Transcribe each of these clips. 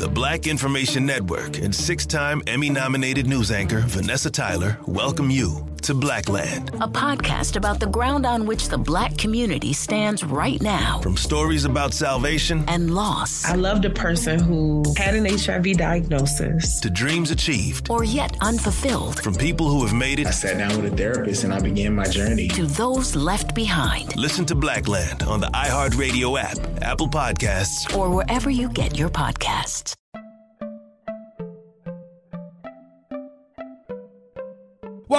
The Black Information Network and six time Emmy nominated news anchor Vanessa Tyler welcome you to Blackland, a podcast about the ground on which the Black community stands right now. From stories about salvation and loss. I loved a person who had an HIV diagnosis, to dreams achieved or yet unfulfilled. From people who have made it. I sat down with a therapist and I began my journey. To those left behind. Listen to Blackland on the iHeartRadio app, Apple Podcasts, or wherever you get your podcasts.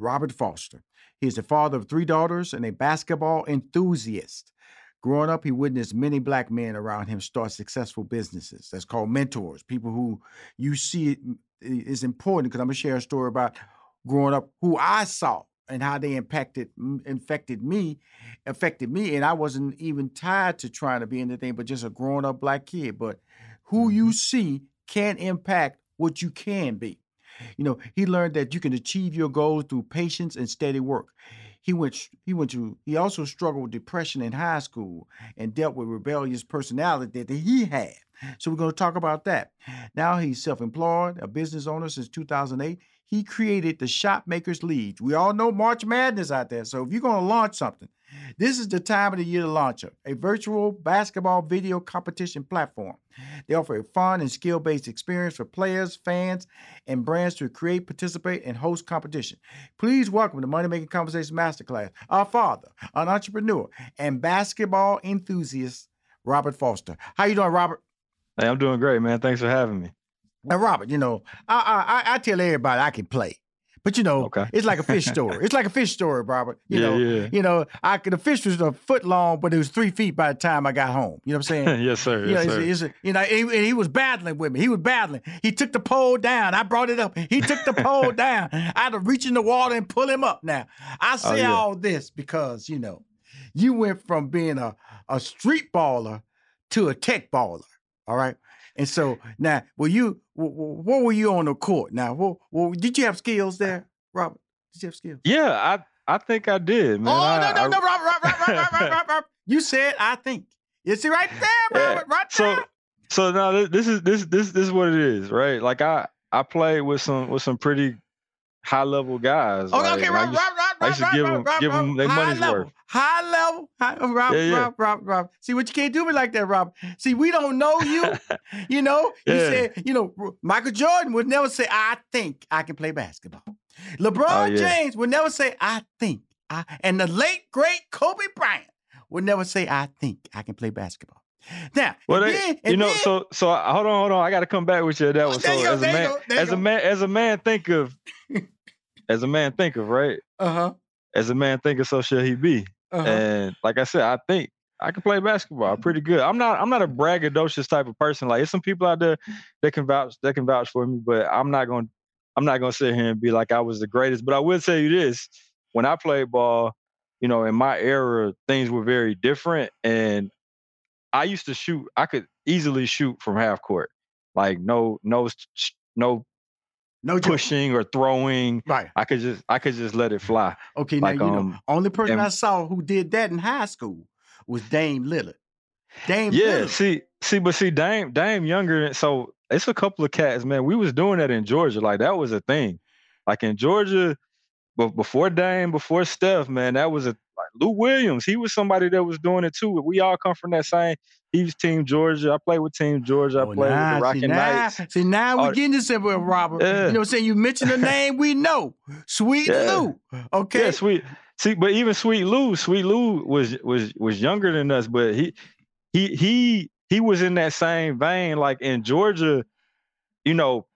Robert Foster. He is the father of three daughters and a basketball enthusiast. Growing up, he witnessed many black men around him start successful businesses. That's called mentors, people who you see is important because I'm going to share a story about growing up who I saw and how they impacted infected me, affected me. And I wasn't even tied to trying to be anything but just a grown up black kid. But who you mm-hmm. see can impact what you can be. You know, he learned that you can achieve your goals through patience and steady work. He went he went to he also struggled with depression in high school and dealt with rebellious personality that he had. So we're going to talk about that. Now he's self-employed, a business owner since 2008. He created the Shot Makers League. We all know March Madness out there. So if you're going to launch something, this is the time of the year to launch it, a virtual basketball video competition platform. They offer a fun and skill based experience for players, fans, and brands to create, participate, and host competition. Please welcome the Money Making Conversation Masterclass, our father, an entrepreneur, and basketball enthusiast, Robert Foster. How you doing, Robert? Hey, I'm doing great, man. Thanks for having me. Now, Robert, you know, I, I I tell everybody I can play. But you know, okay. it's like a fish story. it's like a fish story, Robert. You yeah, know, yeah. you know, I the fish was a foot long, but it was three feet by the time I got home. You know what I'm saying? yes, sir. You yes, know, sir. It's, it's, you know, he, he, was battling with me. He was battling. He took the pole down. I brought it up. He took the pole down. I had to reach in the water and pull him up. Now, I oh, say oh, yeah. all this because you know, you went from being a a street baller to a tech baller. All right. And so now, were you? What were you on the court? Now, what, what, did you have skills there, Robert? Did you have skills? Yeah, I I think I did, man. Oh I, no, no, no, Robert, Robert, Robert, Robert, Robert, Robert. You said I think. You see right there, Robert, yeah. right there. So so now this is this this this is what it is, right? Like I I played with some with some pretty high level guys. Oh, okay, right? okay, Rob, Rob, Rob, I used to give them give them their money's level, worth. High level, high, uh, Rob, yeah, yeah. Rob, Rob, Rob. See what you can't do me like that, Rob. See, we don't know you. you know, you said, you know, Michael Jordan would never say, "I think I can play basketball." Oh, LeBron Oh, yeah. James would never say, "I think," I, and the late great Kobe Bryant would never say, "I think I can play basketball." Now, Well, they, then, you know, then- so so uh, hold on, hold on. I got to come back with you. That Oh, was so go, as a man, go, as a man, as a man, think of, as a man, think of, right? Uh-huh, As a man, think of, so shall he be. uh-huh. And like I said, I think I can play basketball pretty good. I'm not I'm not a braggadocious type of person. Like there's some people out there that can vouch that can vouch for me, but I'm not gonna I'm not gonna sit here and be like I was the greatest. But I will tell you this: when I played ball, you know, in my era, things were very different, and I used to shoot. I could easily shoot from half court, like no no no no joke. pushing or throwing. Right. I could just I could just let it fly. Okay, now Like, you know, um, only person and- I saw who did that in high school was Dame Lillard. Dame. Yeah, Lillard. see, see, but see, Dame, Dame younger. So it's a couple of cats, man. We was doing that in Georgia, like that was a thing. Like in Georgia, but before Dame, before Steph, man, that was a Lou Williams. He was somebody that was doing it too. We all come from that same. He was Team Georgia. I played with Team Georgia. I Oh, played nah, with the see, Rocky now, Knights. see, now we're getting this somewhere, Robert. Yeah. You know what I'm saying? You mentioned a name we know. Sweet Yeah. Lou. Okay. Yeah, sweet. See, but even Sweet Lou, Sweet Lou was was was younger than us, but he he he he was in that same vein. Like in Georgia, you know,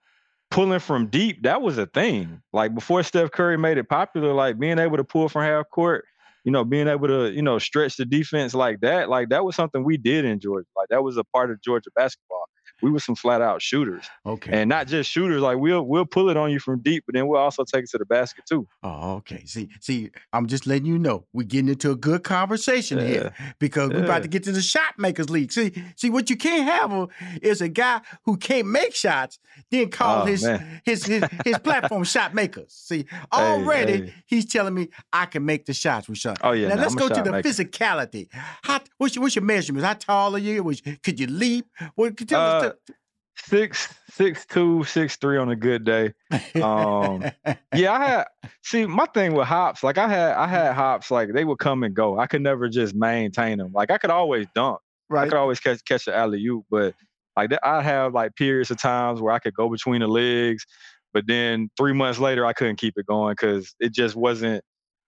pulling from deep, that was a thing. Like before Steph Curry made it popular, like being able to pull from half court, you know, being able to, you know, stretch the defense like that, like that was something we did in Georgia. Like that was a part of Georgia basketball. We were some flat out shooters. Okay. And not just shooters, like we'll we'll pull it on you from deep, but then we'll also take it to the basket too. Oh, okay. See, see, I'm just letting you know we're getting into a good conversation here because we're about to get to the shot makers league. See, see, what you can't have uh, is a guy who can't make shots, then call Oh, his, his his his platform shot makers. See, already hey. he's telling me I can make the shots with Sean. Oh, yeah, Now nah, let's I'm go to the maker. physicality. How what's your what's your measurements? How tall are you? Was, could you leap? What could tell us? Six six two six three on a good day. Um, yeah i had see my thing with hops like i had i had hops like they would come and go. I could never just maintain them like i could always dunk. Right. i could always catch catch the alley oop but like that, i have like periods of times where i could go between the legs but then three months later i couldn't keep it going because it just wasn't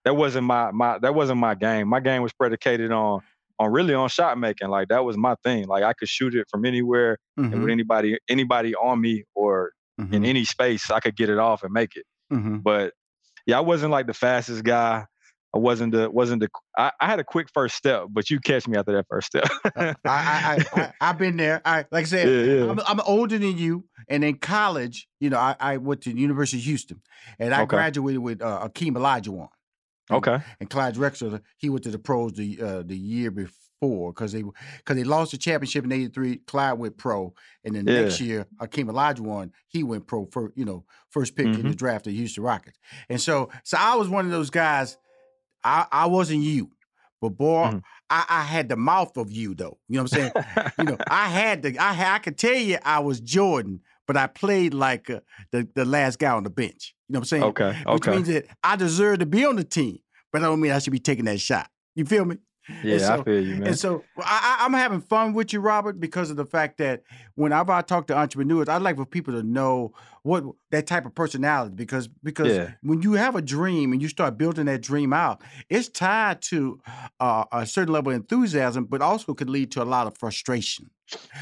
that wasn't my my that wasn't my game. My game was predicated on on really on shot making like that was my thing like i could shoot it from anywhere and Mhm, with anybody anybody on me or in mhm, any space, I could get it off and make it. mhm. But yeah, I wasn't like the fastest guy. I wasn't the wasn't the I, I had a quick first step, but you catch me after that first step. I, I, I, I, I've been there. I, like I said, Yeah, yeah. I'm, I'm older than you. And in college, you know, I, I went to the University of Houston and I Okay. graduated with uh, Akeem Olajuwon. Okay. And Clyde Drexler, he went to the pros the uh, the year before because they because they lost the championship in '83. Clyde went pro, and then Yeah. next year Akeem Olajuwon he went pro for you know first pick in Mm-hmm. the draft of the Houston Rockets. And so so I was one of those guys. I I wasn't you, but boy, Mhm. I, I had the mouth of you though. You know what I'm saying? you know, I had the I I could tell you I was Jordan, but I played like uh, the the last guy on the bench. You know what I'm saying? Okay. Which Okay. means that I deserve to be on the team, but I don't mean I should be taking that shot. You feel me? Yeah, so- I feel you, man. And so I, I'm having fun with you, Robert, because of the fact that whenever I talk to entrepreneurs, I'd like for people to know what that type of personality because because Yeah. when you have a dream and you start building that dream out, it's tied to uh, a certain level of enthusiasm, but also could lead to a lot of frustration.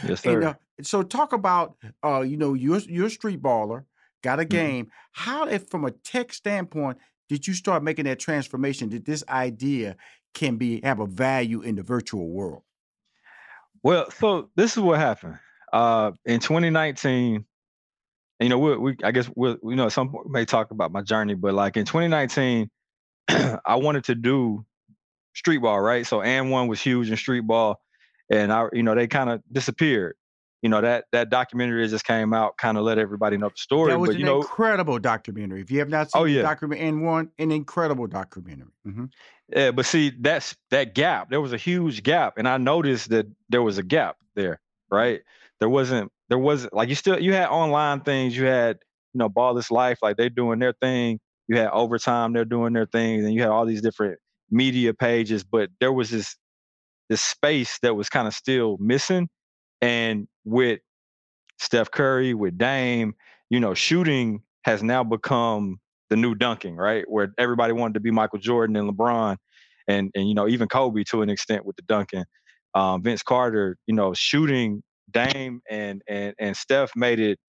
yes, And, sir. uh, so talk about uh, you know, you're you're a street baller, got a Mm-hmm. game. How if from a tech standpoint did you start making that transformation? Did this idea can be have a value in the virtual world? Well, so this is what happened. Uh, in 2019, you know, we, we I guess we'll, you know, some may talk about my journey, but like in 2019, I wanted to do street ball, right? So AND1 was huge in street ball, and I, you know, they kind of disappeared. You know that that documentary that just came out, kind of let everybody know the story. that was but an you know, incredible documentary. If you have not seen Oh, the yeah. documentary AND1, an incredible documentary. Mhm. Yeah, but see, that's that gap. There was a huge gap, and I noticed that there was a gap there. Right? There wasn't. There wasn't like you still you had online things. You had you know Ballislife, like they're doing their thing. You had Overtime, they're doing their things, and you had all these different media pages. But there was this this space that was kind of still missing. And with Steph Curry, with Dame, you know, shooting has now become the new dunking, right? Where everybody wanted to be Michael Jordan and LeBron, and and you know even Kobe to an extent with the dunking. Um, Vince Carter, you know, shooting Dame and and and Steph made it.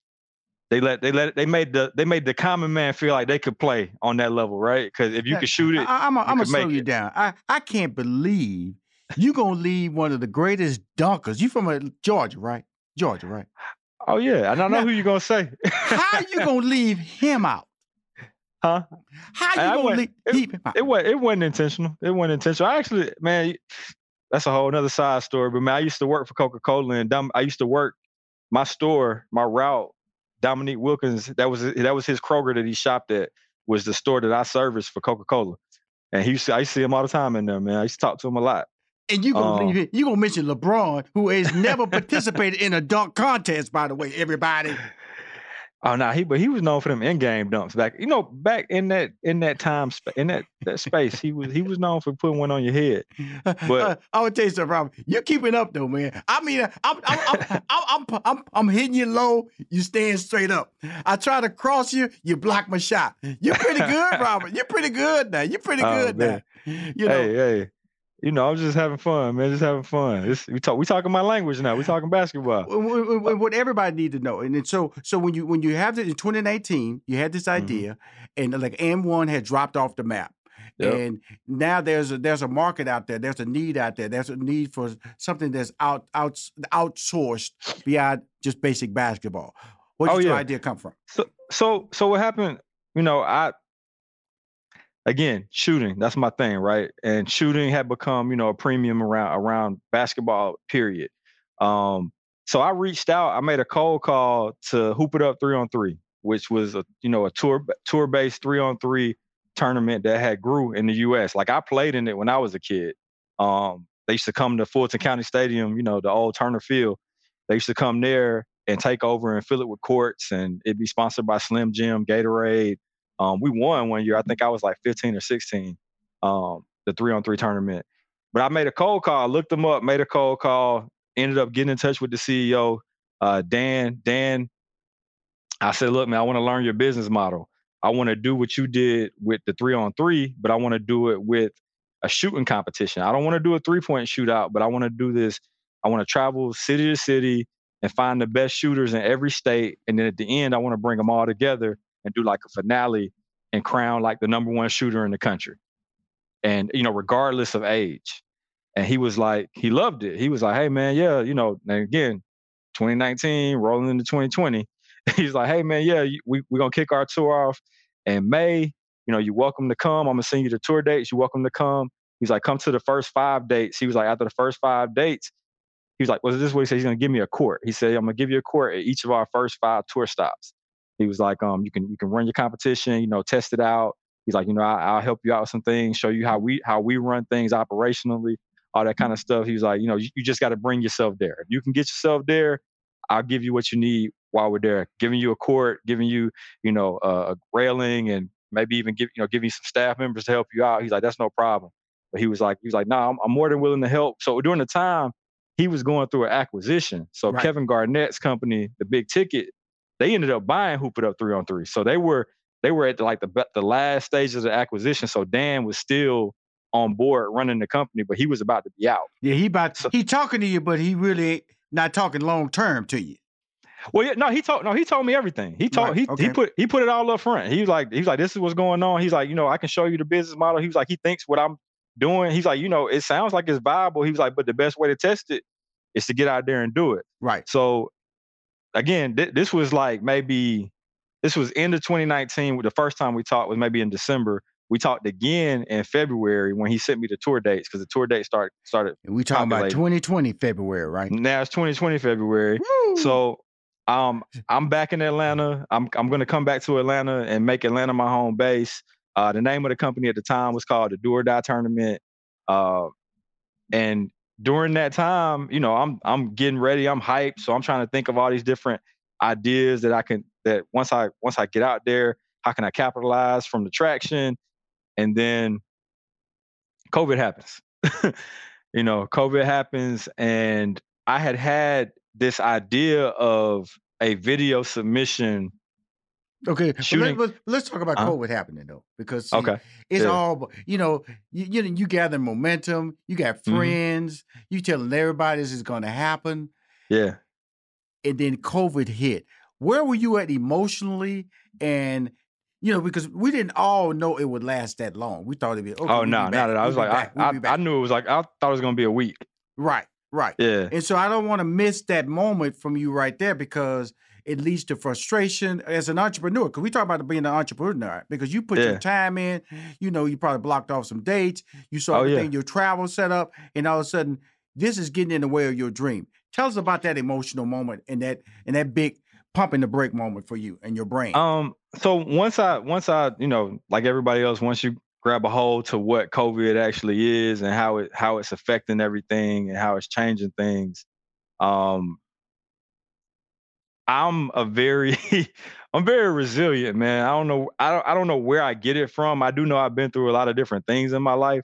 They let they let they made the they made the common man feel like they could play on that level, right? Because if you could shoot it, I, am gonna slow you it. down. I, I can't believe you gonna leave one of the greatest dunkers. You from uh, Georgia, right? Georgia, right? oh yeah, and I know Now- who you're gonna say. How you gonna leave him out? huh? How you I gonna went- leave, it- leave him out? It was it wasn't intentional. It wasn't intentional. I actually, man, that's a whole another side story. But man, I used to work for Coca Cola, and Dom, I used to work my store, my route. Dominique Wilkins, that was that was his Kroger that he shopped at. Was the store that I serviced for Coca Cola, and he used to, I used to see him all the time in there. Man, I used to talk to him a lot. And you gonna Um, you gonna mention LeBron, who has never participated in a dunk contest, by the way, everybody. Oh no, he but he was known for them in-game dunks back. You know, back in that in that time in that that space, he was he was known for putting one on your head. But- Uh, I would tell you something, Robert. You're keeping up though, man. I mean, I'm I'm I'm I'm, I'm, I'm, I'm hitting you low. You stand straight up. I try to cross you. You block my shot. You're pretty good, Robert. You're pretty good now. You're pretty Oh, good now. You know, hey, hey, you know, I'm just having fun, man. Just having fun. It's, we talk we talking my language now. We talking basketball. Wh- wh- wh- what everybody need to know. And then so so when you when you have this in 2019, you had this Mm-hmm. idea, and like AND1 had dropped off the map. Yep. And now there's a there's a market out there. There's a need out there. There's a need for something that's out out outsourced beyond just basic basketball. Where Oh, did your yeah. idea come from? So so so what happened? You know, I again shooting. That's my thing, right? And shooting had become you know a premium around around basketball. Period. Um, so I reached out. I made a cold call to Hoop It Up three on three, which was a you know a tour tour based three on three tournament that had grew in the U.S. Like I played in it when I was a kid. Um, they used to come to Fulton County Stadium, you know, the old Turner Field. They used to come there and take over and fill it with courts, and it'd be sponsored by Slim Jim, Gatorade. Um, we won one year. I think I was like 15 or 16, um, the three on three tournament. But I made a cold call, looked them up, made a cold call, ended up getting in touch with the CEO, uh, Dan. Dan, I said, look, man, I want to learn your business model. I want to do what you did with the three on three, but I want to do it with a shooting competition. I don't want to do a three point shootout, but I want to do this. I want to travel city to city and find the best shooters in every state. And then at the end, I want to bring them all together and do like a finale and crown like the number one shooter in the country. And, you know, regardless of age. And he was like, he loved it. He was like, hey, man, yeah, you know, and again, 2019, rolling into 2020. He's like, hey, man, yeah, we, we're going to kick our tour off in May. You know, you're welcome to come. I'm going to send you the tour dates. You're welcome to come. He's like, come to the first five dates. He was like, after the first five dates, he was like, well, this is what he said. He's going to give me a court. He said, I'm going to give you a court at each of our first five tour stops. He was like, um, you can you can run your competition, you know, test it out. He's like, you know, I, I'll help you out with some things, show you how we how we run things operationally, all that kind of stuff. He was like, you know, you, you just got to bring yourself there. If you can get yourself there, I'll give you what you need while we're there. Giving you a court, giving you, you know, uh, a railing, and maybe even give you know, giving you some staff members to help you out. He's like, that's no problem. But he was like, he was like, no, nah, I'm, I'm more than willing to help. So during the time, he was going through an acquisition. So Right. Kevin Garnett's company, the Big Ticket, they ended up buying Hoop It Up three on three. So they were they were at like the the last stages of the acquisition. So Dan was still on board running the company, but he was about to be out. Yeah, he about So- he talking to you, but he really not talking long term to you. Well, yeah, no, he told no, he told me everything. He told Right, he okay. he put he put it all up front. He was like he was like this is what's going on. He's like you know I can show you the business model. He was like he thinks what I'm doing. He's like you know it sounds like it's viable. He was like but the best way to test it is to get out there and do it. Right. So again, th- this was like maybe this was end of 2019. The first time we talked was maybe in December. We talked again in February when he sent me the tour dates because the tour dates start started. And we talking about Populated. 2020 February, right? Now it's 2020 February. Woo! So um, I'm back in Atlanta. I'm I'm gonna come back to Atlanta and make Atlanta my home base. Uh, the name of the company at the time was called the Do or Die Tournament. Uh, and during that time, you know, I'm I'm getting ready. I'm hyped. So I'm trying to think of all these different ideas that I can that once I once I get out there, how can I capitalize from the traction? And then COVID happens. you know, COVID happens, and I had had this idea of a video submission. Okay, but Shooting- Let, us talk about Uh-huh. COVID happening though, because see, Okay. it's yeah. all you know. You you, you gather momentum. You got Mhm. friends. You telling everybody this is going to happen, Yeah. and then COVID hit. Where were you at emotionally? And you know, because we didn't all know it would last that long. We thought it'd be okay. oh we'll no, not at all. I we'll was like, back, we'll I, I. I knew it was like I thought it was gonna be a week. right, right. Yeah. And so I don't want to miss that moment from you right there because it leads to frustration as an entrepreneur. Because we talk about being an entrepreneur because you put Yeah. your time in, you know, you probably blocked off some dates, you saw Oh, yeah. everything, your travel set up, and all of a sudden this is getting in the way of your dream. Tell us about that emotional moment and that and that big pumping the brake moment for you and your brain. Um. So once I once I you know like everybody else once you grab a hold to what COVID actually is and how it how it's affecting everything and how it's changing things. Um, I'm a very I'm very resilient, man. I don't know I don't I don't know where I get it from. I do know I've been through a lot of different things in my life,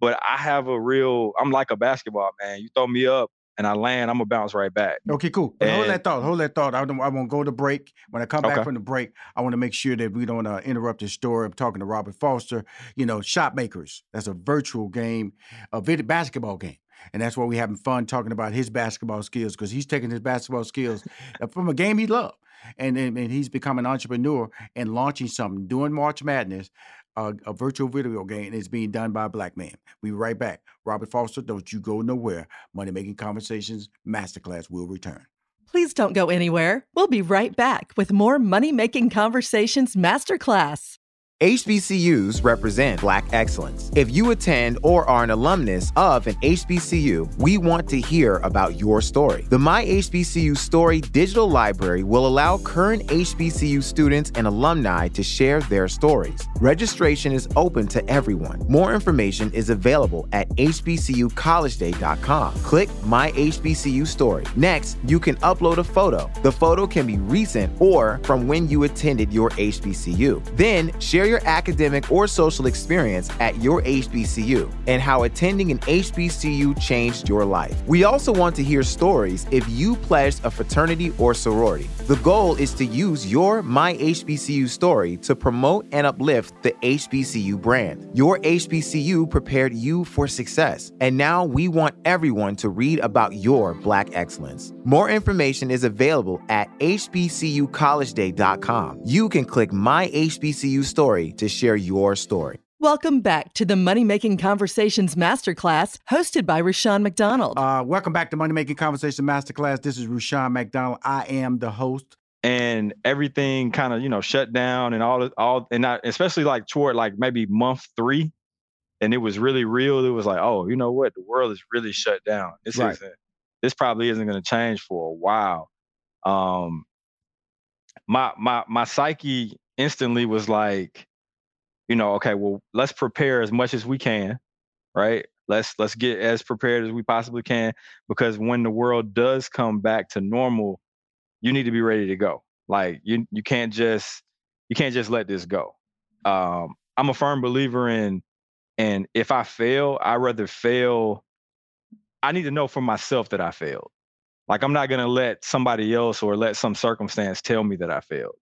but I have a real I'm like a basketball man. You throw me up and I land, I'm gonna bounce right back. Okay, cool. And, hold that thought. Hold that thought. I, don't, I won't go to break. When I come back okay. from the break, I want to make sure that we don't uh, interrupt the story. I'm talking to Robert Foster. You know, shot makers. That's a virtual game, a video basketball game. And that's why we're having fun talking about his basketball skills because he's taking his basketball skills from a game he loved. And, and, and he's become an entrepreneur and launching something, doing March Madness, uh, a virtual video game is being done by a black man. We be right back. Robert Foster, don't you go nowhere. Money Making Conversations Masterclass will return. Please don't go anywhere. We'll be right back with more Money Making Conversations Masterclass. HBCUs represent Black excellence. If you attend or are an alumnus of an HBCU, we want to hear about your story. The My HBCU Story digital library will allow current HBCU students and alumni to share their stories. Registration is open to everyone. More information is available at hbcucollegeday.com. Click My HBCU Story. Next, you can upload a photo. The photo can be recent or from when you attended your HBCU. Then, share your academic or social experience at your HBCU and how attending an HBCU changed your life. We also want to hear stories if you pledged a fraternity or sorority. The goal is to use your My HBCU story to promote and uplift the HBCU brand. Your HBCU prepared you for success, and now we want everyone to read about your Black excellence. More information is available at hbcucollegeday.com. You can click My HBCU story story to share your story. Welcome back to the Money Making Conversations Masterclass, hosted by Rushion McDonald. Uh, welcome back to Money Making Conversation Masterclass. This is Rushion McDonald. I am the host. And everything kind of you know shut down and all all and I, especially like toward like maybe month three, and it was really real. It was like, oh, you know what? The world is really shut down. This right. isn't. This probably isn't going to change for a while. Um, my my my psyche instantly was like, you know, okay, well, let's prepare as much as we can, right? Let's let's get as prepared as we possibly can because when the world does come back to normal, you need to be ready to go. Like you you can't just you can't just let this go. Um, I'm a firm believer in and if I fail, I rather fail. I need to know for myself that I failed. Like I'm not gonna let somebody else or let some circumstance tell me that I failed.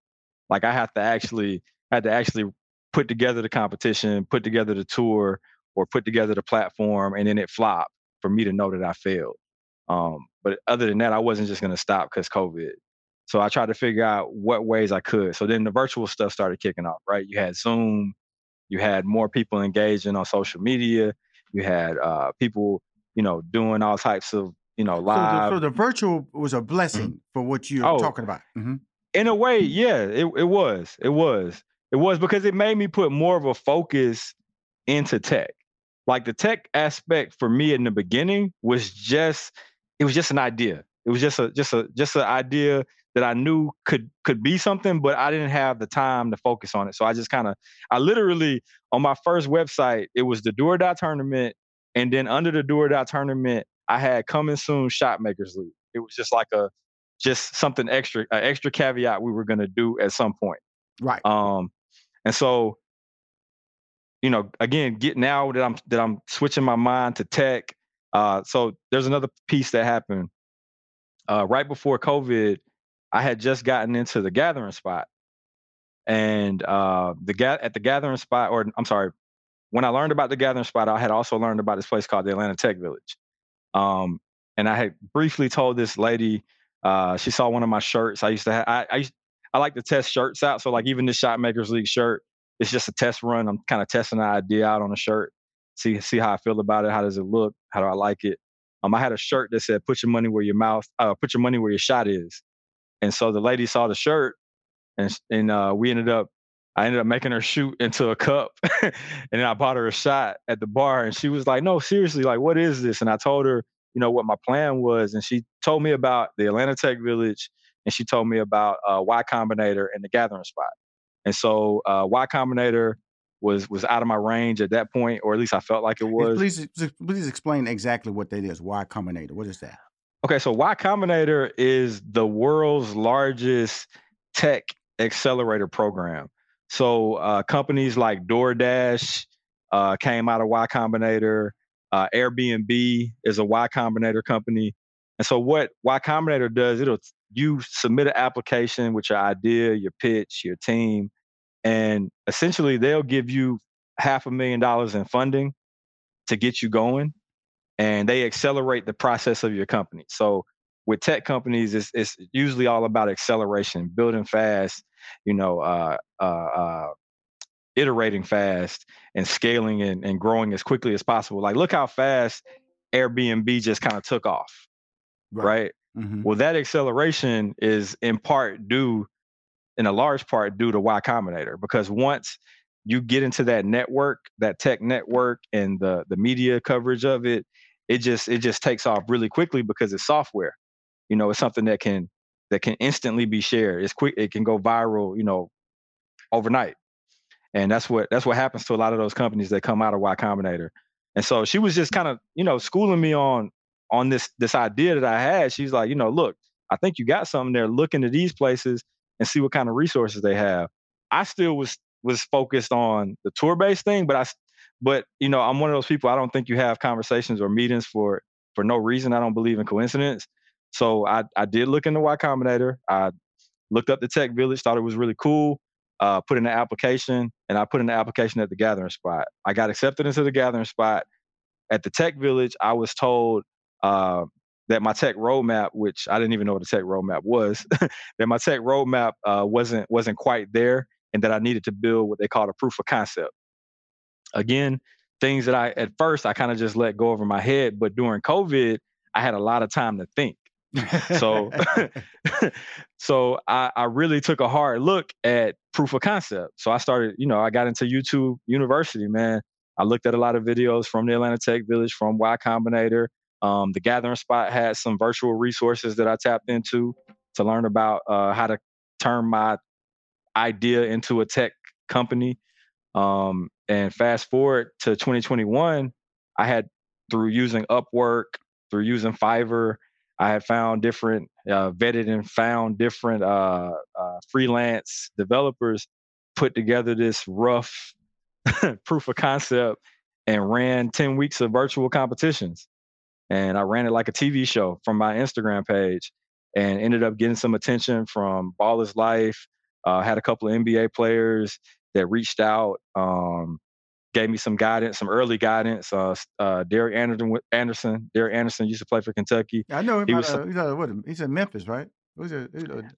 Like I have to actually had to actually put together the competition, put together the tour, or put together the platform, and then it flopped for me to know that I failed. Um, but other than that, I wasn't just gonna stop because COVID. So I tried to figure out what ways I could. So then the virtual stuff started kicking off, right? You had Zoom, you had more people engaging on social media, you had uh, people, you know, doing all types of, you know, live. So the, so the virtual was a blessing mm-hmm. for what you're oh, talking about. Mm-hmm in a way, mm. yeah, it, it was. It was. It was because it made me put more of a focus into tech. Like the tech aspect for me in the beginning was just it was just an idea. It was just a just a just an idea that I knew could could be something, but I didn't have the time to focus on it. So I just kind of I literally on my first website, it was the Do or Die tournament, and then under the Do or Die tournament, I had coming soon shot makers league. It was just like a just something extra, an extra caveat we were going to do at some point. Right. Um, and so, you know, again, get now that I'm that I'm switching my mind to tech. Uh, so there's another piece that happened uh, right before COVID. I had just gotten into the gathering spot, and uh, the ga- at the gathering spot, or I'm sorry, when I learned about the gathering spot, I had also learned about this place called the Atlanta Tech Village. Um, and I had briefly told this lady uh, she saw one of my shirts. I used to have. I, I I like to test shirts out. So like even this Shot Makers League shirt, it's just a test run. I'm kind of testing the idea out on a shirt, see see how I feel about it. How does it look? How do I like it? Um, I had a shirt that said "Put your money where your mouth, uh, put your money where your shot is." And so the lady saw the shirt, and and uh, we ended up. I ended up making her shoot into a cup, and then I bought her a shot at the bar, and she was like, "No, seriously, like, what is this?" And I told her, you know, what my plan was. And she told me about the Atlanta Tech Village and she told me about uh, Y Combinator and the Gathering Spot. And so uh, Y Combinator was was out of my range at that point, or at least I felt like it was. Please, please explain exactly what that is. Y Combinator. What is that? Okay, so Y Combinator is the world's largest tech accelerator program. So uh, companies like DoorDash uh, came out of Y Combinator. Uh, Airbnb is a Y Combinator company. And so what Y Combinator does, it'll you submit an application with your idea, your pitch, your team, and essentially they'll give you half a million dollars in funding to get you going and they accelerate the process of your company so with tech companies it's, it's usually all about acceleration building fast you know uh, uh, uh, iterating fast and scaling and, and growing as quickly as possible like look how fast airbnb just kind of took off right, right? Mm-hmm. well that acceleration is in part due in a large part due to Y Combinator because once you get into that network, that tech network, and the the media coverage of it, it just it just takes off really quickly because it's software. You know, it's something that can that can instantly be shared. It's quick. It can go viral. You know, overnight, and that's what that's what happens to a lot of those companies that come out of Y Combinator. And so she was just kind of you know schooling me on on this this idea that I had. She's like, you know, look, I think you got something there. Look into these places and see what kind of resources they have. I still was was focused on the tour based thing, but I but you know I'm one of those people. I don't think you have conversations or meetings for for no reason. I don't believe in coincidence. So I I did look into Y Combinator. I looked up the Tech Village, thought it was really cool. Uh, put in the application, and I put in the application at the Gathering Spot. I got accepted into the Gathering Spot. At the Tech Village, I was told uh, that my tech roadmap, which I didn't even know what a tech roadmap was, that my tech roadmap uh, wasn't wasn't quite there, and that I needed to build what they called a proof of concept. Again, things that I at first I kind of just let go over my head, but during COVID, I had a lot of time to think. so so I, I really took a hard look at proof of concept. So I started, you know, I got into YouTube University, man. I looked at a lot of videos from the Atlanta Tech Village, from Y Combinator, um, the Gathering Spot had some virtual resources that I tapped into to learn about uh, how to turn my idea into a tech company. Um, and fast forward to 2021, I had through using Upwork, through using Fiverr, I had found different, uh, vetted and found different uh, uh, freelance developers, put together this rough proof of concept, and ran 10 weeks of virtual competitions and I ran it like a TV show from my Instagram page, and ended up getting some attention from Baller's Life. Uh, had a couple of NBA players that reached out, um, gave me some guidance, some early guidance. Uh, uh, Derek Anderson, Anderson, Derek Anderson used to play for Kentucky. I know him. He was, uh, he's, uh, what, he's in Memphis, right?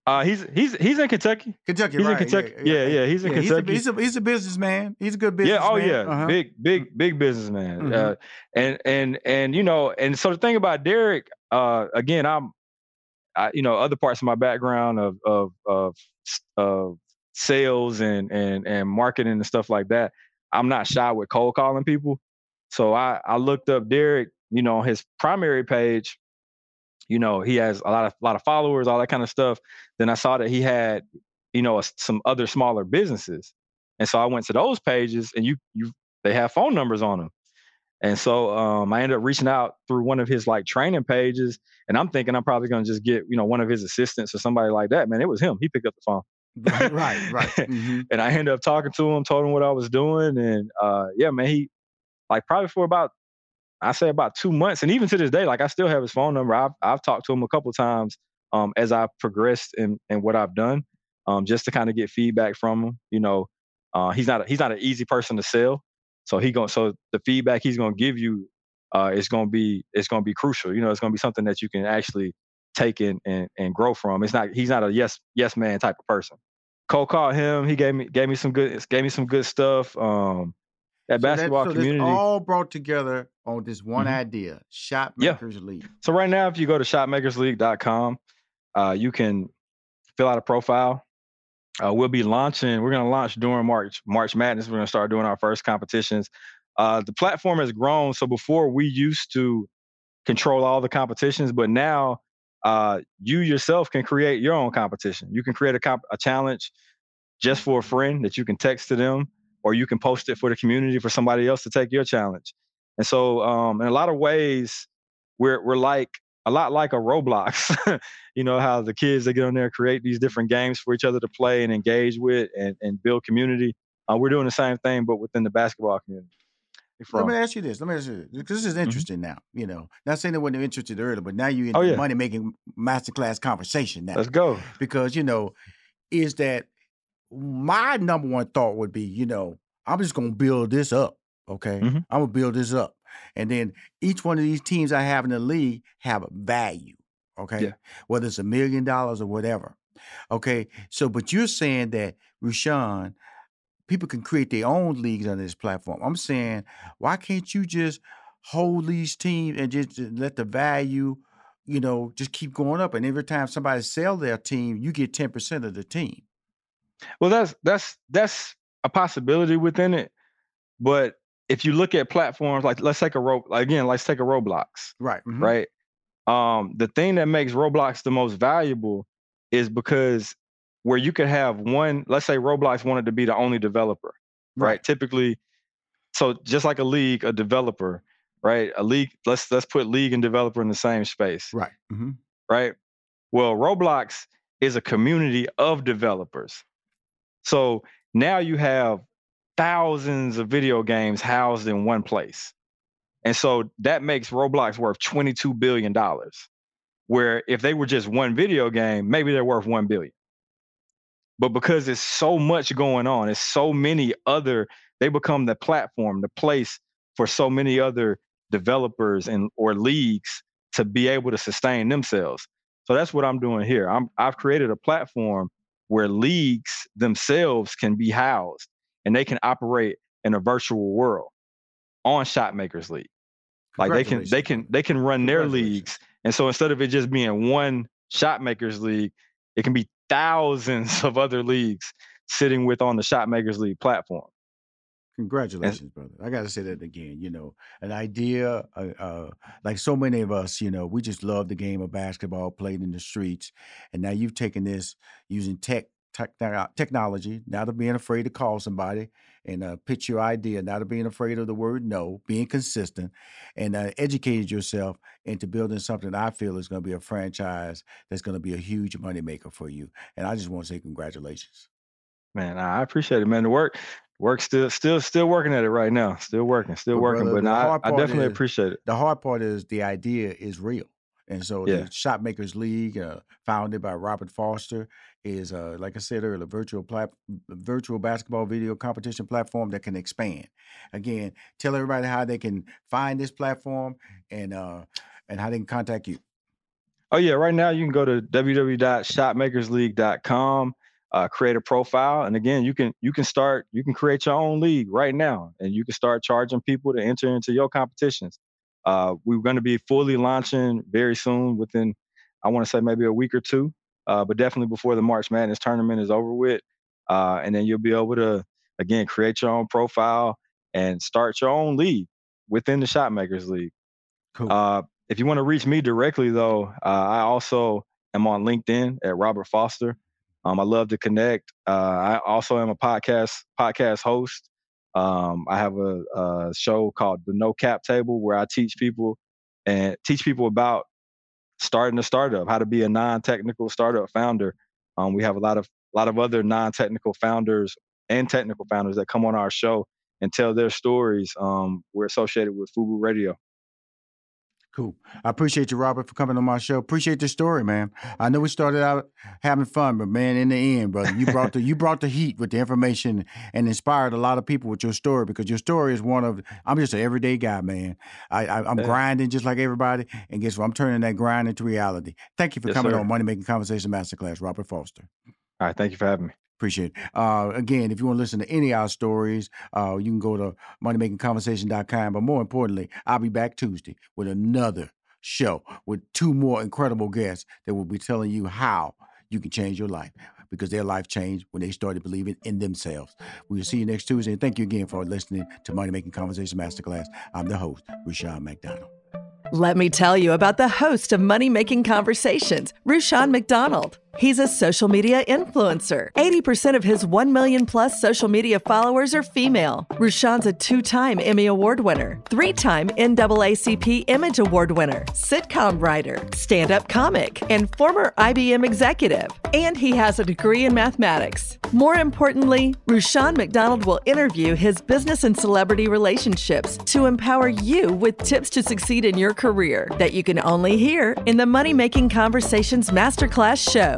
Uh, he's he's he's in Kentucky. Kentucky, he's right. in Kentucky. Yeah, yeah, yeah, he's in yeah, Kentucky. He's a, he's a, he's a businessman. He's a good businessman. Yeah, oh yeah, uh-huh. big big big businessman. Mm-hmm. Uh, and and and you know, and so the thing about Derek, uh, again, I'm, I, you know, other parts of my background of of of of sales and and and marketing and stuff like that. I'm not shy with cold calling people. So I I looked up Derek, you know, his primary page you know he has a lot of lot of followers all that kind of stuff. Then i saw that he had you know a, some other smaller businesses. And so i went to those pages and you you they have phone numbers on them and so um, i ended up reaching out through one of his like training pages and i'm thinking i'm probably to just get you know one of his assistants or somebody like that. Man it was him. He picked up the phone right right mm-hmm. and i ended up talking to him told him what i was doing and uh, yeah man he like probably for about I say about two months, and even to this day, like I still have his phone number. I've I've talked to him a couple times um, as I've progressed in in what I've done, um, just to kind of get feedback from him. You know, uh, he's not a, he's not an easy person to sell, so he going so the feedback he's gonna give you uh, is gonna be it's gonna be crucial. You know, it's gonna be something that you can actually take in and, and grow from. It's not he's not a yes yes man type of person. Cold called him. He gave me gave me some good gave me some good stuff. Um, that so basketball that, so community all brought together on this one mm-hmm. idea shot makers yeah. league so right now if you go to shotmakersleague.com uh, you can fill out a profile uh, we'll be launching we're going to launch during march march madness we're going to start doing our first competitions uh, the platform has grown so before we used to control all the competitions but now uh, you yourself can create your own competition you can create a, comp- a challenge just for a friend that you can text to them or you can post it for the community for somebody else to take your challenge. And so, um, in a lot of ways, we're we're like a lot like a Roblox. you know how the kids that get on there create these different games for each other to play and engage with and, and build community. Uh, we're doing the same thing, but within the basketball community. Let me ask you this. Let me ask you this. Because this is Mm-hmm. interesting mm-hmm. now. You know, not saying they weren't interested earlier, but now you're in oh, the yeah. money making masterclass conversation now. Let's go. Because, you know, is that my number one thought would be, you know, I'm just gonna build this up. Okay. Mm-hmm. I'm gonna build this up. And then each one of these teams I have in the league have a value. Okay. Yeah. Whether it's a million dollars or whatever. Okay. So, but you're saying that Rushion, people can create their own leagues on this platform. I'm saying, why can't you just hold these teams and just let the value, you know, just keep going up? And every time somebody sell their team, you get 10% of the team. Well, that's that's that's a possibility within it. But if you look at platforms like let's take a rope again, let's take a Roblox. Right. Mm-hmm. Right. Um, the thing that makes Roblox the most valuable is because where you could have one, let's say Roblox wanted to be the only developer, right? right? Typically, so just like a league, a developer, right? A league, let's let's put league and developer in the same space. Right. Mm-hmm. Right. Well, Roblox is a community of developers. So now you have thousands of video games housed in one place. And so that makes Roblox worth $22 billion. Where if they were just one video game, maybe they're worth 1 billion. But because there's so much going on, it's so many other, they become the platform, the place for so many other developers and or leagues to be able to sustain themselves. So that's what I'm doing here. I'm I've created a platform where leagues themselves can be housed and they can operate in a virtual world on Shotmakers League. Like they can they can they can run their leagues. And so instead of it just being one Shotmakers League, it can be thousands of other leagues sitting with on the Shotmakers League platform. Congratulations, brother. I got to say that again. You know, an idea, uh, uh, like so many of us, you know, we just love the game of basketball played in the streets. And now you've taken this using tech, tech technology, not of being afraid to call somebody and uh, pitch your idea, not of being afraid of the word no, being consistent, and uh, educated yourself into building something I feel is going to be a franchise that's going to be a huge moneymaker for you. And I just want to say congratulations. Man, I appreciate it, man. The work, work still, still, still working at it right now. Still working, still But working. brother, But no, I, I definitely is- appreciate it. The hard part is the idea is real. And so Yeah. the Shot Makers League, uh, founded by Robert Foster, is uh, like I said earlier, virtual plat- virtual basketball video competition platform that can expand. Again, tell everybody how they can find this platform and uh, and how they can contact you. Oh yeah, right now you can go to www.shotmakersleague.com, uh, create a profile, and again, you can you can start you can create your own league right now, and you can start charging people to enter into your competitions. Uh, we're going to be fully launching very soon, within I want to say maybe a week or two, uh, but definitely before the March Madness tournament is over with, uh, and then you'll be able to again create your own profile and start your own league within the Shotmakers League. Cool. Uh, if you want to reach me directly, though, uh, I also am on LinkedIn at Robert Foster. Um, I love to connect. Uh, I also am a podcast podcast host. Um, I have a, a show called The No Cap Table where I teach people and teach people about starting a startup, how to be a non-technical startup founder. Um, we have a lot of a lot of other non-technical founders and technical founders that come on our show and tell their stories. Um, we're associated with Fubu Radio. Cool. I appreciate you, Robert, for coming on my show. Appreciate the story, man. I know we started out having fun, but man, in the end, brother, you brought the you brought the heat with the information and inspired a lot of people with your story because your story is one of I'm just an everyday guy, man. I, I I'm grinding just like everybody, and guess what? I'm turning that grind into reality. Thank you for Yes, coming sir. on Money Making Conversation Masterclass, Robert Foster. All right, thank you for having me. Appreciate it. Uh, again, if you want to listen to any of our stories, uh, you can go to moneymakingconversation.com. But more importantly, I'll be back Tuesday with another show with two more incredible guests that will be telling you how you can change your life because their life changed when they started believing in themselves. We'll see you next Tuesday. And thank you again for listening to Money Making Conversation Masterclass. I'm the host, Rushion McDonald. Let me tell you about the host of Money Making Conversations, Rushion McDonald. He's a social media influencer. 80% of his 1 million plus social media followers are female. Rushion's a two time Emmy Award winner, three time NAACP Image Award winner, sitcom writer, stand up comic, and former IBM executive. And he has a degree in mathematics. More importantly, Rushion McDonald will interview his business and celebrity relationships to empower you with tips to succeed in your career that you can only hear in the Money Making Conversations Masterclass show.